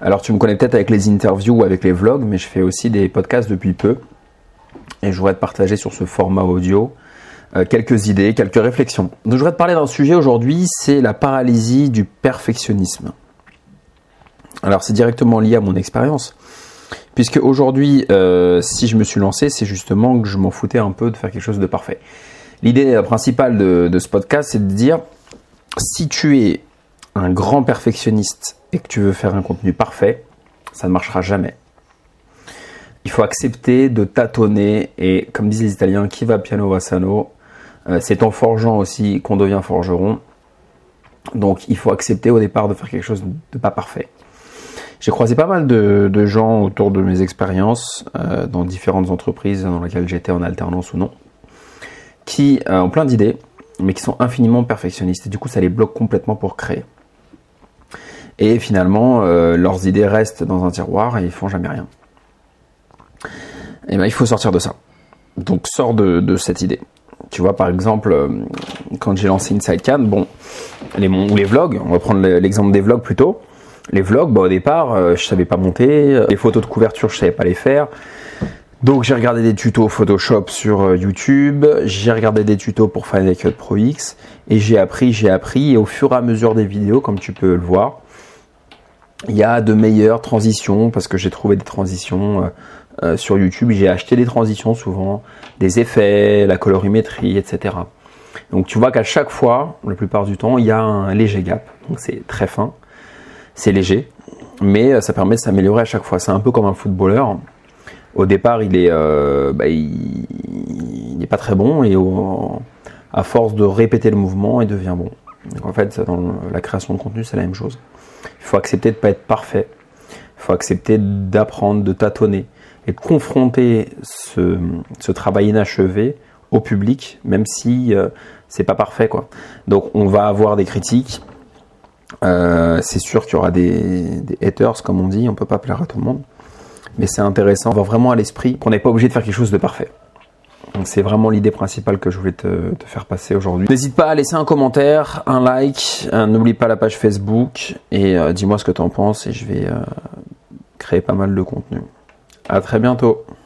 Alors tu me connais peut-être avec les interviews ou avec les vlogs, mais je fais aussi des podcasts depuis peu. Et je voudrais te partager sur ce format audio euh, quelques idées, quelques réflexions. Donc je voudrais te parler d'un sujet aujourd'hui, c'est la paralysie du perfectionnisme. Alors c'est directement lié à mon expérience. Puisque aujourd'hui, euh, si je me suis lancé, c'est justement que je m'en foutais un peu de faire quelque chose de parfait. L'idée principale de, de ce podcast, c'est de dire, si tu es un grand perfectionniste et que tu veux faire un contenu parfait, ça ne marchera jamais. Il faut accepter de tâtonner et, comme disent les Italiens, qui va piano va sano. Euh, c'est en forgeant aussi qu'on devient forgeron. Donc il faut accepter au départ de faire quelque chose de pas parfait. J'ai croisé pas mal de, gens autour de mes expériences euh, dans différentes entreprises dans lesquelles j'étais en alternance ou non, qui euh, ont plein d'idées, mais qui sont infiniment perfectionnistes. Et du coup, ça les bloque complètement pour créer. Et finalement, euh, leurs idées restent dans un tiroir et ils font jamais rien. Et eh ben, il faut sortir de ça. Donc, sors de, cette idée. Tu vois, par exemple, euh, quand j'ai lancé InsideCam, bon, les, ou les vlogs, on va prendre l'exemple des vlogs plutôt. Les vlogs, bah, au départ, euh, je savais pas monter. Les photos de couverture, je savais pas les faire. Donc j'ai regardé des tutos Photoshop sur YouTube, j'ai regardé des tutos pour Final Cut Pro X et j'ai appris, j'ai appris et au fur et à mesure des vidéos, comme tu peux le voir, il y a de meilleures transitions parce que j'ai trouvé des transitions euh, euh, sur YouTube. J'ai acheté des transitions souvent, des effets, la colorimétrie, etc. Donc tu vois qu'à chaque fois, la plupart du temps, il y a un léger gap. Donc c'est très fin, c'est léger, mais euh, ça permet de s'améliorer à chaque fois. C'est un peu comme un footballeur. Au départ, il est, bah, pas très bon et à force de répéter le mouvement, il devient bon. En fait, dans la création de contenu, c'est la même chose. Il faut accepter de ne pas être parfait. Il faut accepter d'apprendre, de tâtonner et de confronter ce, travail inachevé au public, même si euh, c'est pas parfait. Donc on va avoir des critiques. Euh, c'est sûr qu'il y aura des, haters comme on dit, on peut pas plaire à tout le monde. Mais c'est intéressant, on va vraiment à l'esprit qu'on n'est pas obligé de faire quelque chose de parfait. C'est vraiment l'idée principale que je voulais te, faire passer aujourd'hui. N'hésite pas à laisser un commentaire, un like, n'oublie pas la page Facebook et euh, dis-moi ce que tu en penses et je vais euh, créer pas mal de contenu. À très bientôt.